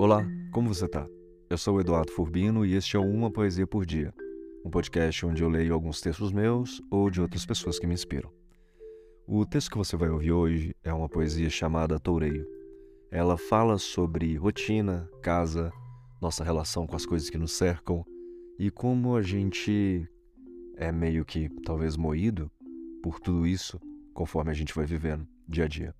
Olá, como você tá? Eu sou o Eduardo Furbino e este é o Uma Poesia por Dia, um podcast onde eu leio alguns textos meus ou de outras pessoas que me inspiram. O texto que você vai ouvir hoje é uma poesia chamada Toureio. Ela fala sobre rotina, casa, nossa relação com as coisas que nos cercam e como a gente é meio que talvez moído por tudo isso conforme a gente vai vivendo dia a dia.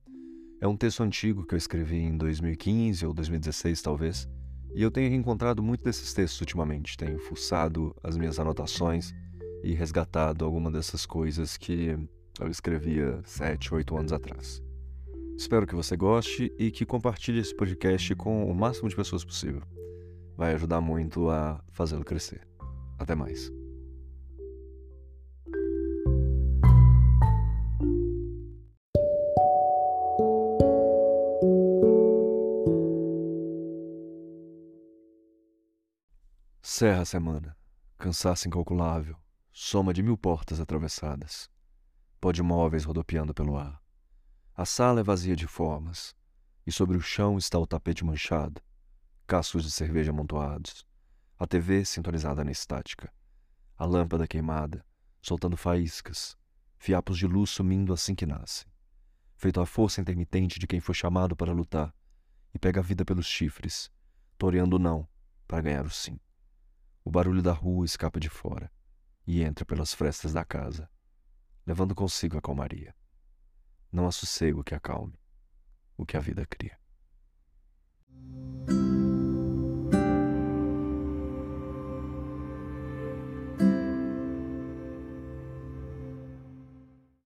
É um texto antigo que eu escrevi em 2015 ou 2016, talvez, e eu tenho encontrado muito desses textos ultimamente. Tenho fuçado as minhas anotações e resgatado alguma dessas coisas que eu escrevia 7, 8 anos atrás. Espero que você goste e que compartilhe esse podcast com o máximo de pessoas possível. Vai ajudar muito a fazê-lo crescer. Até mais. Serra a semana, cansaço incalculável, soma de mil portas atravessadas, pó de móveis rodopiando pelo ar. A sala é vazia de formas, e sobre o chão está o tapete manchado, cascos de cerveja amontoados, a TV sintonizada na estática, a lâmpada queimada, soltando faíscas, fiapos de luz sumindo assim que nascem, feito a força intermitente de quem foi chamado para lutar. E pega a vida pelos chifres, toreando o não para ganhar o sim. O barulho da rua escapa de fora e entra pelas frestas da casa, levando consigo a calmaria. Não há sossego que acalme o que a vida cria.